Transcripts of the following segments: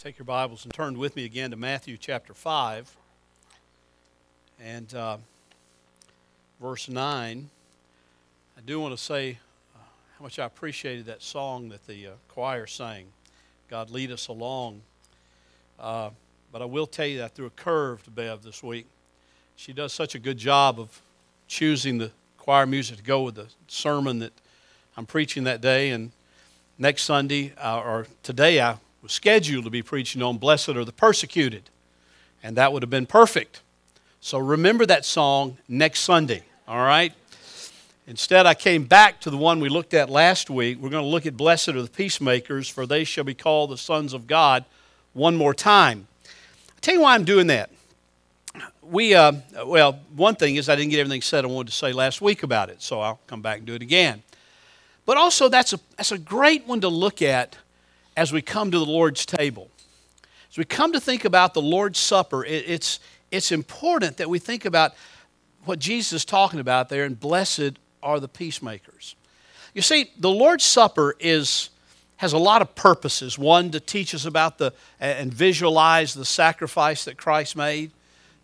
take your Bibles and turn with me again to Matthew chapter 5 and uh, verse 9. I do want to say uh, how much I appreciated that song that the uh, choir sang, God Lead Us Along. Uh, but I will tell you that threw a curve to Bev this week. She does such a good job of choosing the choir music to go with the sermon that I'm preaching that day. And next Sunday, uh, or today, I was scheduled to be preaching on Blessed are the Persecuted, and that would have been perfect. So remember that song next Sunday, all right? Instead, I came back to the one we looked at last week. We're going to look at Blessed are the Peacemakers, for they shall be called the sons of God one more time. I'll tell you why I'm doing that. We, uh, well, one thing is I didn't get everything said I wanted to say last week about it, so I'll come back and do it again. But also, that's a, that's a great one to look at as we come to the Lord's table. As we come to think about the Lord's Supper, it, it's, it's important that we think about what Jesus is talking about there, and blessed are the peacemakers. You see, the Lord's Supper is, has a lot of purposes. One, to teach us about the, and visualize the sacrifice that Christ made,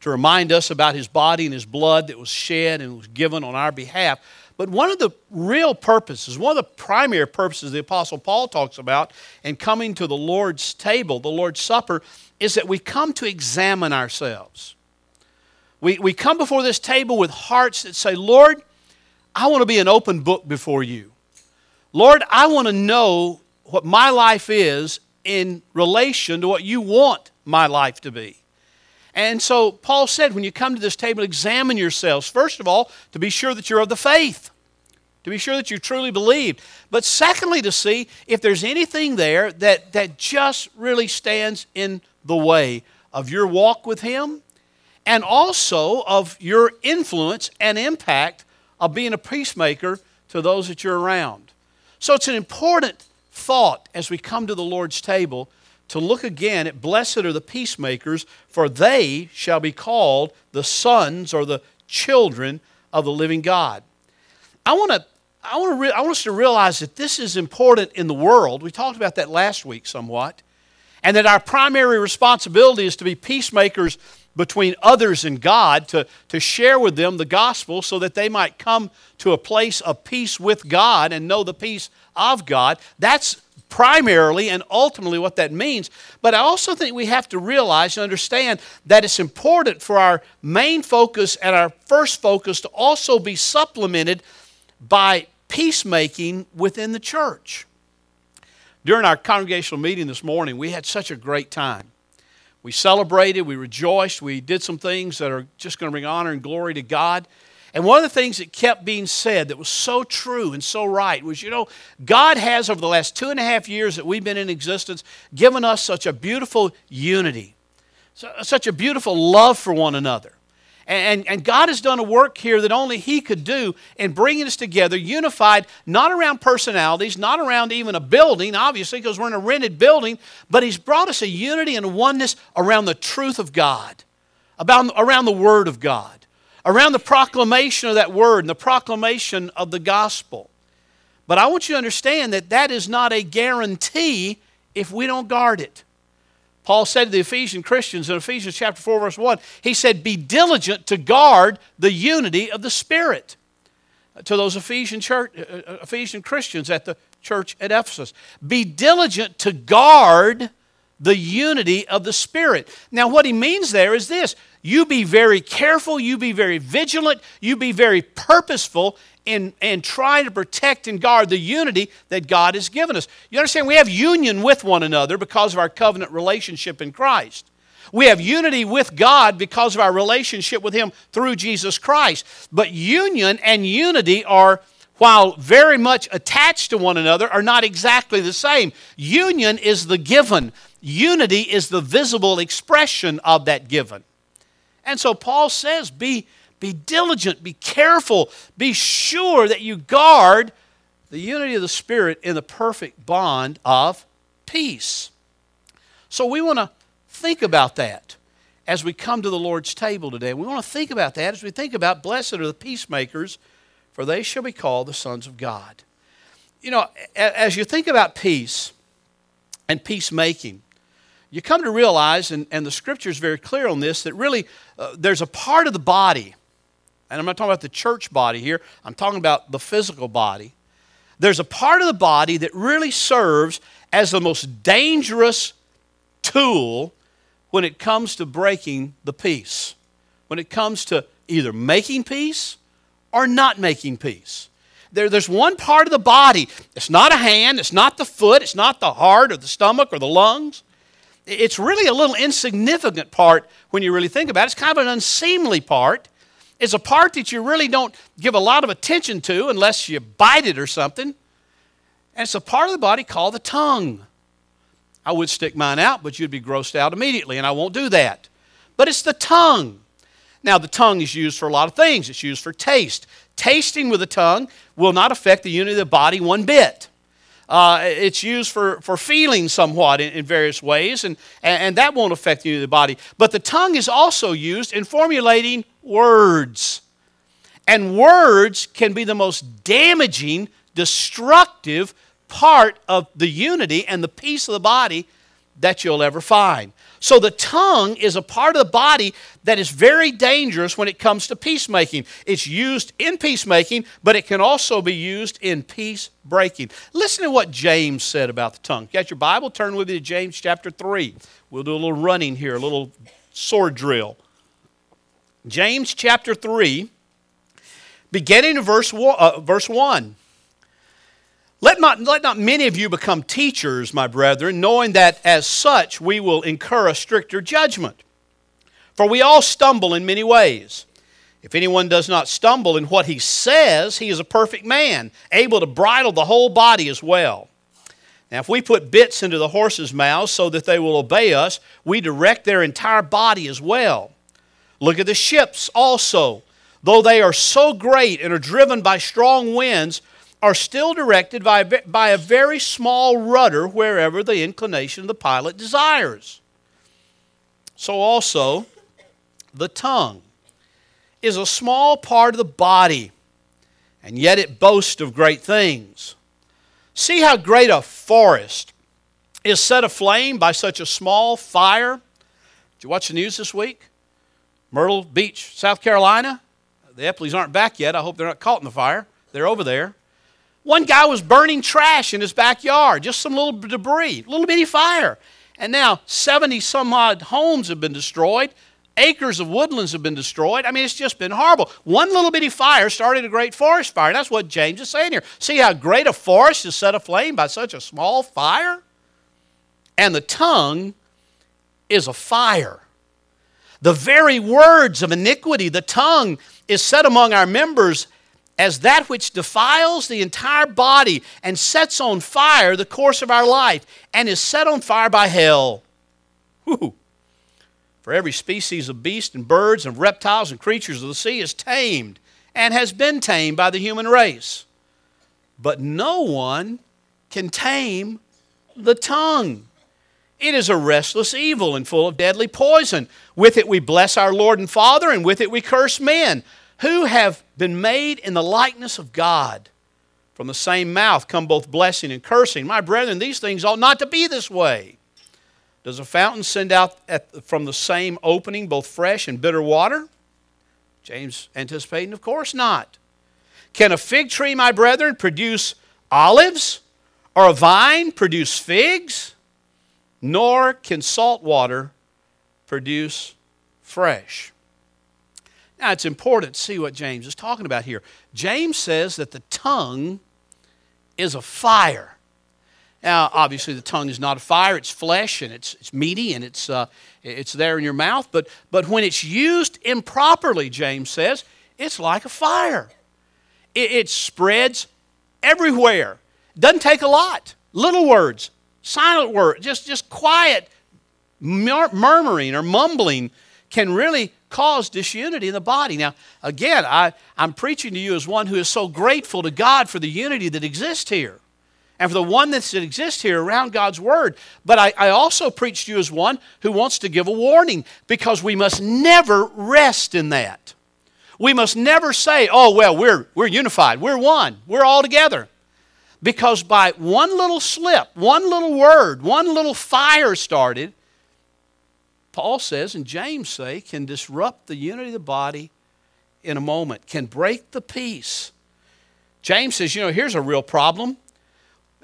to remind us about his body and his blood that was shed and was given on our behalf. But one of the real purposes, one of the primary purposes the Apostle Paul talks about in coming to the Lord's table, the Lord's Supper, is that we come to examine ourselves. We, we come before this table with hearts that say, Lord, I want to be an open book before you. Lord, I want to know what my life is in relation to what you want my life to be. And so Paul said, when you come to this table, examine yourselves. First of all, to be sure that you're of the faith, to be sure that you truly believed. But secondly, to see if there's anything there that, that just really stands in the way of your walk with Him and also of your influence and impact of being a peacemaker to those that you're around. So it's an important thought as we come to the Lord's table to look again at blessed are the peacemakers, for they shall be called the sons or the children of the living God. I want to. I want, to re- I want us to realize that this is important in the world. We talked about that last week somewhat. And that our primary responsibility is to be peacemakers between others and God, to, to share with them the gospel so that they might come to a place of peace with God and know the peace of God. That's primarily and ultimately what that means. But I also think we have to realize and understand that it's important for our main focus and our first focus to also be supplemented by peacemaking within the church. During our congregational meeting this morning, we had such a great time. We celebrated, we rejoiced, we did some things that are just going to bring honor and glory to God. And one of the things that kept being said that was so true and so right was you know, God has, over the last two and a half years that we've been in existence, given us such a beautiful unity, such a beautiful love for one another. And, and, God has done a work here that only He could do in bringing us together, unified, not around personalities, not around even a building, obviously, because we're in a rented building, but He's brought us a unity and a oneness around the truth of God, about, around the Word of God around the proclamation of that word and the proclamation of the gospel. But I want you to understand that that is not a guarantee if we don't guard it. Paul said to the Ephesian Christians in Ephesians chapter 4 verse 1, he said, "Be diligent to guard the unity of the Spirit." To those Ephesian church, uh, uh, Ephesian Christians at the church at Ephesus, "Be diligent to guard the unity of the Spirit." Now what he means there is this, you be very careful, you be very vigilant, you be very purposeful in, in trying to protect and guard the unity that God has given us. You understand, we have union with one another because of our covenant relationship in Christ. We have unity with God because of our relationship with Him through Jesus Christ. But union and unity are, while very much attached to one another, are not exactly the same. Union is the given, unity is the visible expression of that given. And so Paul says, be, be diligent, be careful, be sure that you guard the unity of the Spirit in the perfect bond of peace. So we want to think about that as we come to the Lord's table today. We want to think about that as we think about blessed are the peacemakers, for they shall be called the sons of God. You know, as you think about peace and peacemaking, you come to realize, and, and the scripture is very clear on this, that really uh, there's a part of the body, and I'm not talking about the church body here, I'm talking about the physical body. There's a part of the body that really serves as the most dangerous tool when it comes to breaking the peace, when it comes to either making peace or not making peace. There, there's one part of the body, it's not a hand, it's not the foot, it's not the heart or the stomach or the lungs. It's really a little insignificant part when you really think about it. It's kind of an unseemly part. It's a part that you really don't give a lot of attention to unless you bite it or something. And it's a part of the body called the tongue. I would stick mine out, but you'd be grossed out immediately, and I won't do that. But it's the tongue. Now, the tongue is used for a lot of things. It's used for taste. Tasting with the tongue will not affect the unity of the body one bit. Uh, it's used for, for feeling somewhat in, in various ways, and, and that won't affect the the body. But the tongue is also used in formulating words. And words can be the most damaging, destructive part of the unity and the peace of the body that you'll ever find. So the tongue is a part of the body that is very dangerous when it comes to peacemaking. It's used in peacemaking, but it can also be used in peace breaking. Listen to what James said about the tongue. You got your Bible? Turn with me to James chapter 3. We'll do a little running here, a little sword drill. James chapter 3, beginning in verse 1. Uh, verse 1. Let not, let not many of you become teachers, my brethren, knowing that as such we will incur a stricter judgment. For we all stumble in many ways. If anyone does not stumble in what he says, he is a perfect man, able to bridle the whole body as well. Now, if we put bits into the horses' mouths so that they will obey us, we direct their entire body as well. Look at the ships also. Though they are so great and are driven by strong winds, are still directed by, by a very small rudder wherever the inclination of the pilot desires. So, also, the tongue is a small part of the body, and yet it boasts of great things. See how great a forest is set aflame by such a small fire. Did you watch the news this week? Myrtle Beach, South Carolina. The Epleys aren't back yet. I hope they're not caught in the fire. They're over there. One guy was burning trash in his backyard, just some little debris, little bitty fire. And now 70 some odd homes have been destroyed. Acres of woodlands have been destroyed. I mean, it's just been horrible. One little bitty fire started a great forest fire. That's what James is saying here. See how great a forest is set aflame by such a small fire? And the tongue is a fire. The very words of iniquity, the tongue is set among our members as that which defiles the entire body and sets on fire the course of our life and is set on fire by hell. Whew. For every species of beasts and birds and reptiles and creatures of the sea is tamed and has been tamed by the human race. But no one can tame the tongue. It is a restless evil and full of deadly poison. With it we bless our Lord and Father, and with it we curse men who have been made in the likeness of God. From the same mouth come both blessing and cursing. My brethren, these things ought not to be this way. Does a fountain send out at, from the same opening both fresh and bitter water? James anticipating, of course not. Can a fig tree, my brethren, produce olives, or a vine produce figs? Nor can salt water produce fresh. Now, it's important to see what James is talking about here. James says that the tongue is a fire. Now, obviously, the tongue is not a fire, it's flesh and it's, it's meaty and it's, uh, it's there in your mouth. But, but when it's used improperly, James says, it's like a fire. It, it spreads everywhere. Doesn't take a lot. Little words, silent words, just, just quiet mur- murmuring or mumbling can really cause disunity in the body. Now, again, I, I'm preaching to you as one who is so grateful to God for the unity that exists here and for the oneness that exists here around God's Word. But I, I, also preach to you as one who wants to give a warning because we must never rest in that. We must never say, oh, well, we're, we're unified, we're one, we're all together. Because by one little slip, one little word, one little fire started, Paul says and James say, can disrupt the unity of the body in a moment, can break the peace. James says, you know, here's a real problem.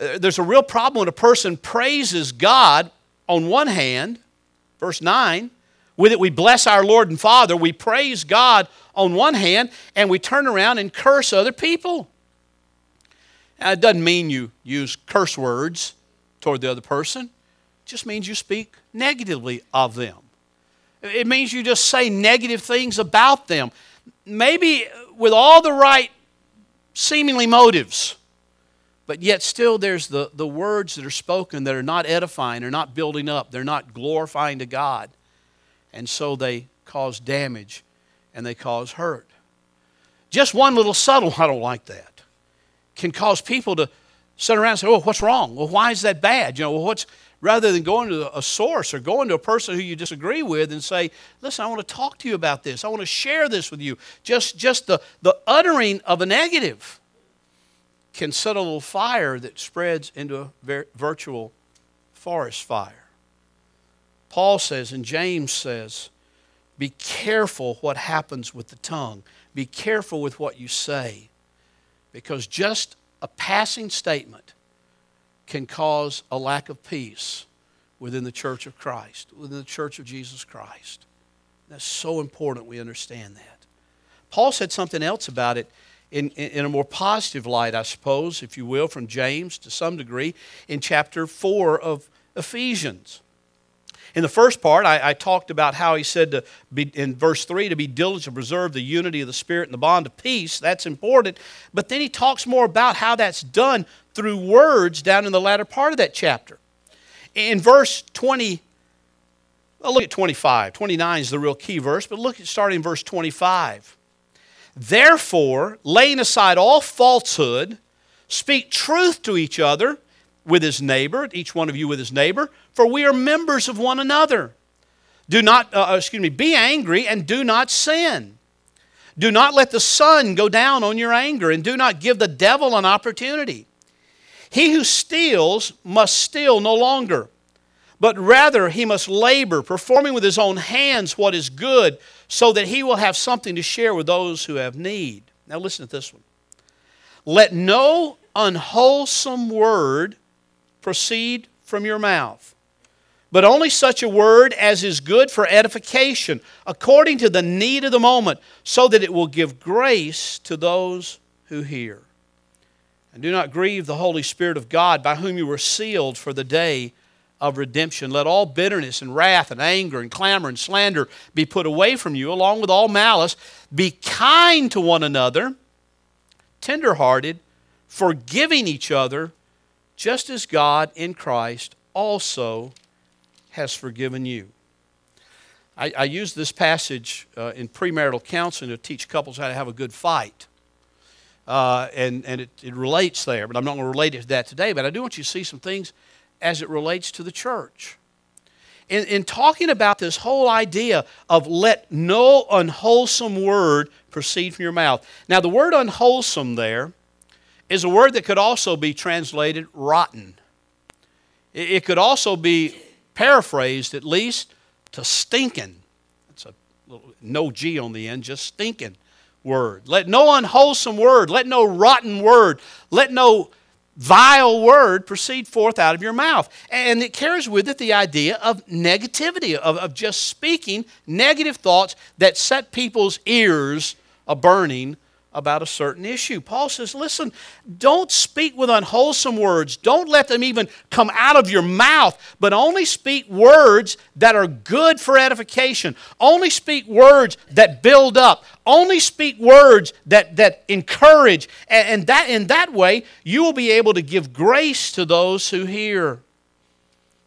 Uh, there's a real problem when a person praises God on one hand, verse 9, with it we bless our Lord and Father, we praise God on one hand, and we turn around and curse other people. Now, it doesn't mean you use curse words toward the other person, it just means you speak negatively of them. It means you just say negative things about them, maybe with all the right seemingly motives. But yet, still, there's the, the words that are spoken that are not edifying, are not building up, they're not glorifying to God. And so they cause damage and they cause hurt. Just one little subtle, I don't like that, can cause people to sit around and say, Oh, what's wrong? Well, why is that bad? You know, well, what's, rather than going to a source or going to a person who you disagree with and say, listen, I want to talk to you about this. I want to share this with you. Just, just the, the uttering of a negative can set a little fire that spreads into a virtual forest fire. Paul says, and James says, be careful what happens with the tongue. Be careful with what you say. Because just a passing statement can cause a lack of peace within the church of Christ, within the church of Jesus Christ. That's so important we understand that. Paul said something else about it in, in, a more positive light, I suppose, if you will, from James to some degree, in chapter 4 of Ephesians. In the first part, I, I, talked about how he said to be, in verse 3 to be diligent to preserve the unity of the Spirit and the bond of peace. That's important. But then he talks more about how that's done through words down in the latter part of that chapter. In verse 20, well, look at 25. 29 is the real key verse, but look at starting in verse 25. Therefore, laying aside all falsehood, speak truth to each other with his neighbor, each one of you with his neighbor, for we are members of one another. Do not, uh, uh, excuse me, be angry and do not sin. Do not let the sun go down on your anger, and do not give the devil an opportunity. He who steals must steal no longer, but rather he must labor, performing with his own hands what is good, so that he will have something to share with those who have need. Now, listen to this one. Let no unwholesome word proceed from your mouth, but only such a word as is good for edification, according to the need of the moment, so that it will give grace to those who hear. And do not grieve the Holy Spirit of God, by whom you were sealed for the day of redemption. Let all bitterness and wrath and anger and clamor and slander be put away from you, along with all malice. Be kind to one another, tenderhearted, forgiving each other just as God in Christ also has forgiven you. I, I use this passage uh, in premarital counseling to teach couples how to have a good fight. Uh, and and it, it relates there, but I'm not going to relate it to that today. But I do want you to see some things as it relates to the church. In, in talking about this whole idea of let no unwholesome word proceed from your mouth. Now, the word unwholesome there is a word that could also be translated rotten. It could also be paraphrased, at least, to stinking. That's a little, no G on the end, just stinking word. Let no unwholesome word, let no rotten word, let no vile word proceed forth out of your mouth. And it carries with it the idea of negativity, of, of just speaking negative thoughts that set people's ears a burning about a certain issue. Paul says, listen, don't speak with unwholesome words. Don't let them even come out of your mouth, but only speak words that are good for edification. Only speak words that build up. Only speak words that, that encourage. And, and that, in that way, you will be able to give grace to those who hear.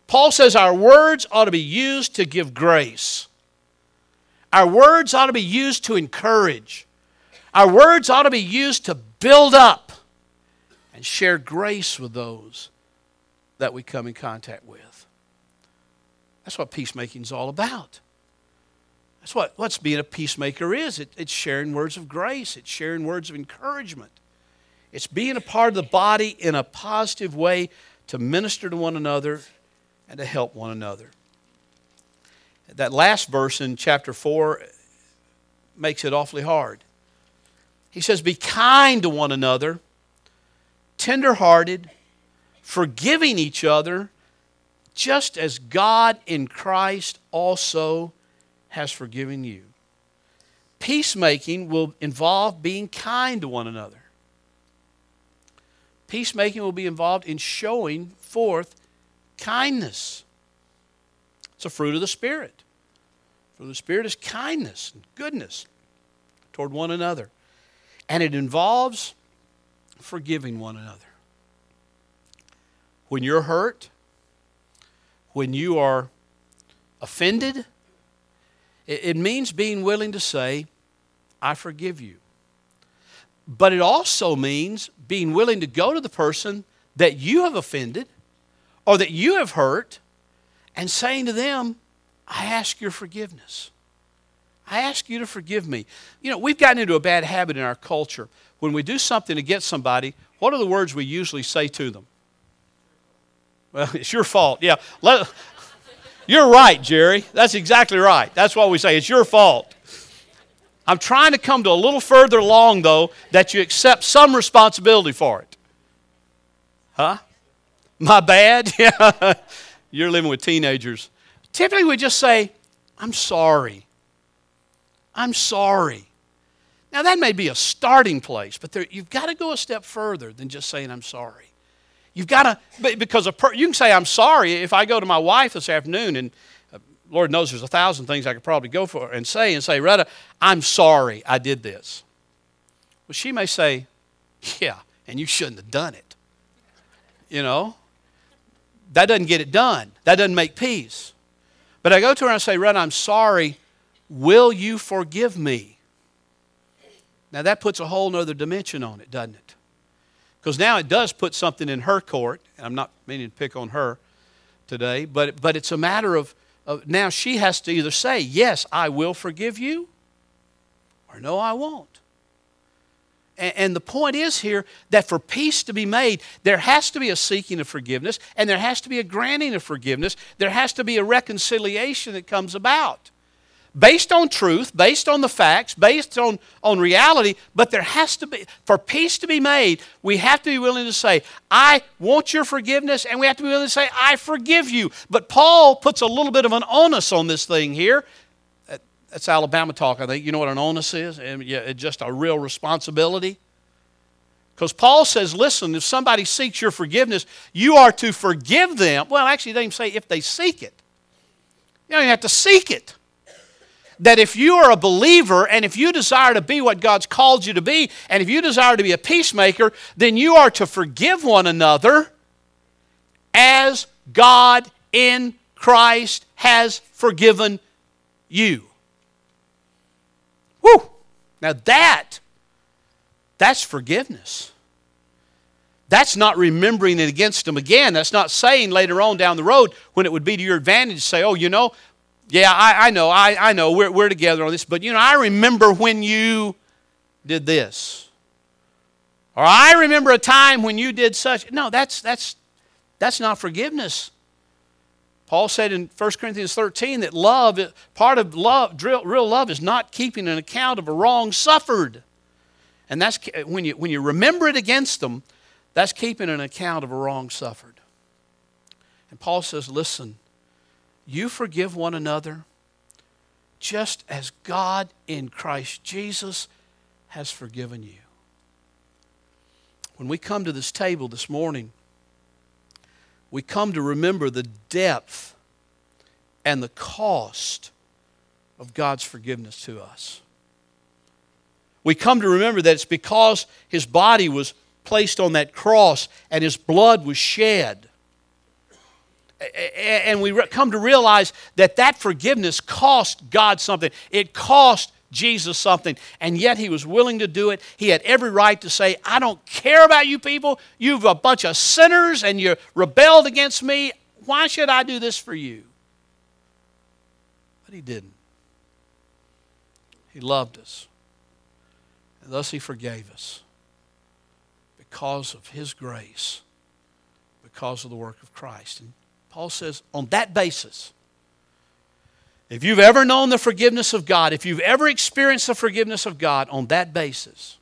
Paul says our words ought to be used to give grace. Our words ought to be used to encourage. Our words ought to be used to build up and share grace with those that we come in contact with. That's what peacemaking is all about. That's what what's being a peacemaker is. It, it's sharing words of grace, it's sharing words of encouragement. It's being a part of the body in a positive way to minister to one another and to help one another. that last verse in chapter 4 makes it awfully hard. He says, Be kind to one another, tenderhearted, forgiving each other, just as God in Christ also has forgiven you. Peacemaking will involve being kind to one another. Peacemaking will be involved in showing forth kindness. It's a fruit of the Spirit. For the Spirit is kindness and goodness toward one another. And it involves forgiving one another. When you're hurt, when you are offended, it means being willing to say, I forgive you. But it also means being willing to go to the person that you have offended or that you have hurt and saying to them, I ask your forgiveness. I ask you to forgive me. You know, we've gotten into a bad habit in our culture. When we do something against somebody, what are the words we usually say to them? Well, it's your fault. Yeah. Let, you're right, Jerry. That's exactly right. That's what we say. It's your fault. I'm trying to come to a little further along, though, that you accept some responsibility for it. Huh? My bad? You're living with teenagers. Typically, we just say, I'm sorry. I'm sorry. Now, that may be a starting place, but there, you've got to go a step further than just saying, I'm sorry. You've got to, because per, you can say, I'm sorry if I go to my wife this afternoon and uh, Lord knows there's a thousand things I could probably go for and say and say, Retta, I'm sorry I did this. Well, she may say, Yeah, and you shouldn't have done it. You know? That doesn't get it done. That doesn't make peace. But I go to her and I say, Retta, I'm sorry. Will you forgive me? Now that puts a whole other dimension on it, doesn't it? Because now it does put something in her court. And I'm not meaning to pick on her today, but, but it's a matter of, of now she has to either say, Yes, I will forgive you, or No, I won't. And the point is here that for peace to be made, there has to be a seeking of forgiveness, and there has to be a granting of forgiveness. There has to be a reconciliation that comes about based on truth, based on the facts, based on, on reality, but there has to be, for peace to be made, we have to be willing to say, I want your forgiveness, and we have to be willing to say, I forgive you. But Paul puts a little bit of an onus on this thing here. That's Alabama talk, I think. You know what an onus is? It's just a real responsibility. Because Paul says, listen, if somebody seeks your forgiveness, you are to forgive them. Well, actually, he doesn't even say if they seek it. You don't even have to seek it that if you are a believer and if you desire to be what God's called you to be, and if you desire to be a peacemaker, then you are to forgive one another as God in Christ has forgiven you. Whew! Now that, that's forgiveness. That's not remembering it against them again. That's not saying later on down the road when it would be to your advantage to say, oh, you know, yeah, I, I know, I, I know, we're, we're together on this, but you know, I remember when you did this. Or I remember a time when you did such. No, that's, that's, that's not forgiveness. Paul said in 1 Corinthians 13 that love, part of love, real love is not keeping an account of a wrong suffered. And that's when you, when you remember it against them, that's keeping an account of a wrong suffered. And Paul says, listen, you forgive one another just as God in Christ Jesus has forgiven you. When we come to this table this morning, we come to remember the depth and the cost of God's forgiveness to us. We come to remember that it's because his body was placed on that cross and his blood was shed and we come to realize that that forgiveness cost God something. It cost Jesus something, and yet he was willing to do it. He had every right to say, I don't care about you people. You've a bunch of sinners and you rebelled against me. Why should I do this for you? But he didn't. He loved us, and thus he forgave us because of his grace, because of the work of Christ. And Paul says, on that basis, If you've ever known the forgiveness of God, if you've ever experienced the forgiveness of God on that basis,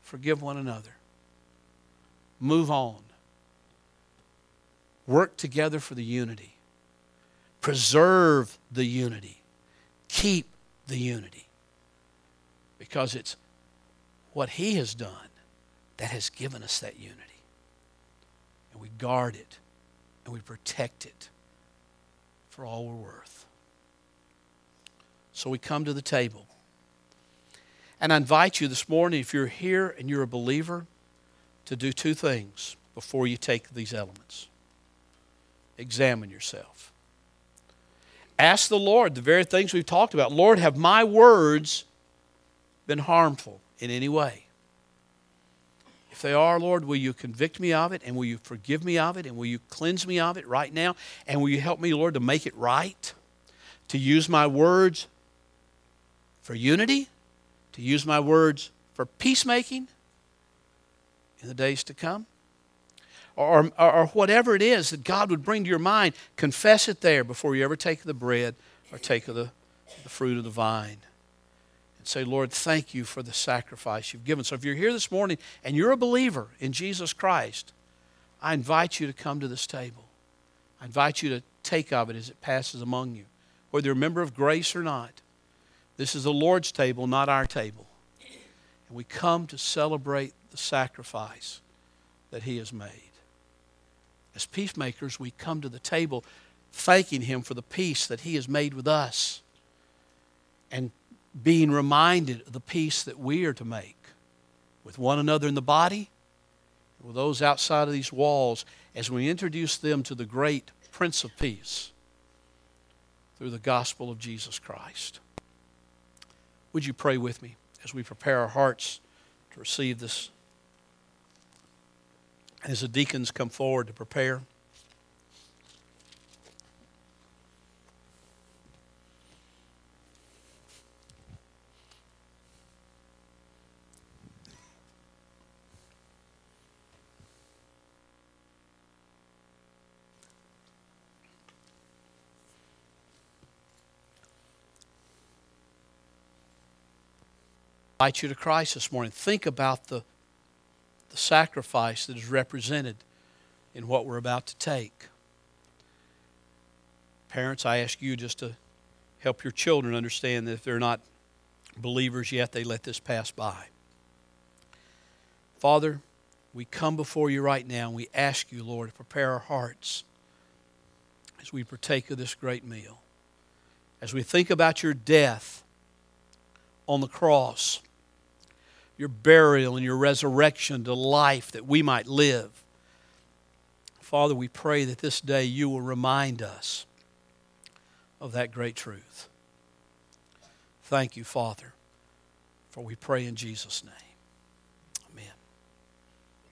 forgive one another. Move on. Work together for the unity. Preserve the unity. Keep the unity. Because it's what He has done that has given us that unity. And we guard it and we protect it for all we're worth. So we come to the table. And I invite you this morning, if you're here and you're a believer, to do two things before you take these elements. Examine yourself. Ask the Lord the very things we've talked about. Lord, have my words been harmful in any way? If they are, Lord, will you convict me of it and will you forgive me of it and will you cleanse me of it right now? And will you help me, Lord, to make it right? To use my words for unity? To use my words for peacemaking in the days to come? Or, or, or, whatever it is that God would bring to your mind, confess it there before you ever take the bread or take of the, the fruit of the vine say, Lord, thank you for the sacrifice you've given. So if you're here this morning and you're a believer in Jesus Christ, I invite you to come to this table. I invite you to take of it as it passes among you, whether you're a member of grace or not. This is the Lord's table, not our table. And we come to celebrate the sacrifice that He has made. As peacemakers, we come to the table thanking Him for the peace that He has made with us and being reminded of the peace that we are to make with one another in the body, with those outside of these walls, as we introduce them to the great Prince of Peace through the gospel of Jesus Christ. Would you pray with me as we prepare our hearts to receive this? As the deacons come forward to prepare. Invite you to Christ this morning. Think about the, the sacrifice that is represented in what we're about to take. Parents, I ask you just to help your children understand that if they're not believers yet, they let this pass by. Father, we come before you right now and we ask you, Lord, to prepare our hearts as we partake of this great meal. As we think about your death on the cross, your burial and your resurrection to life that we might live. Father, we pray that this day you will remind us of that great truth. Thank you, Father, for we pray in Jesus' name.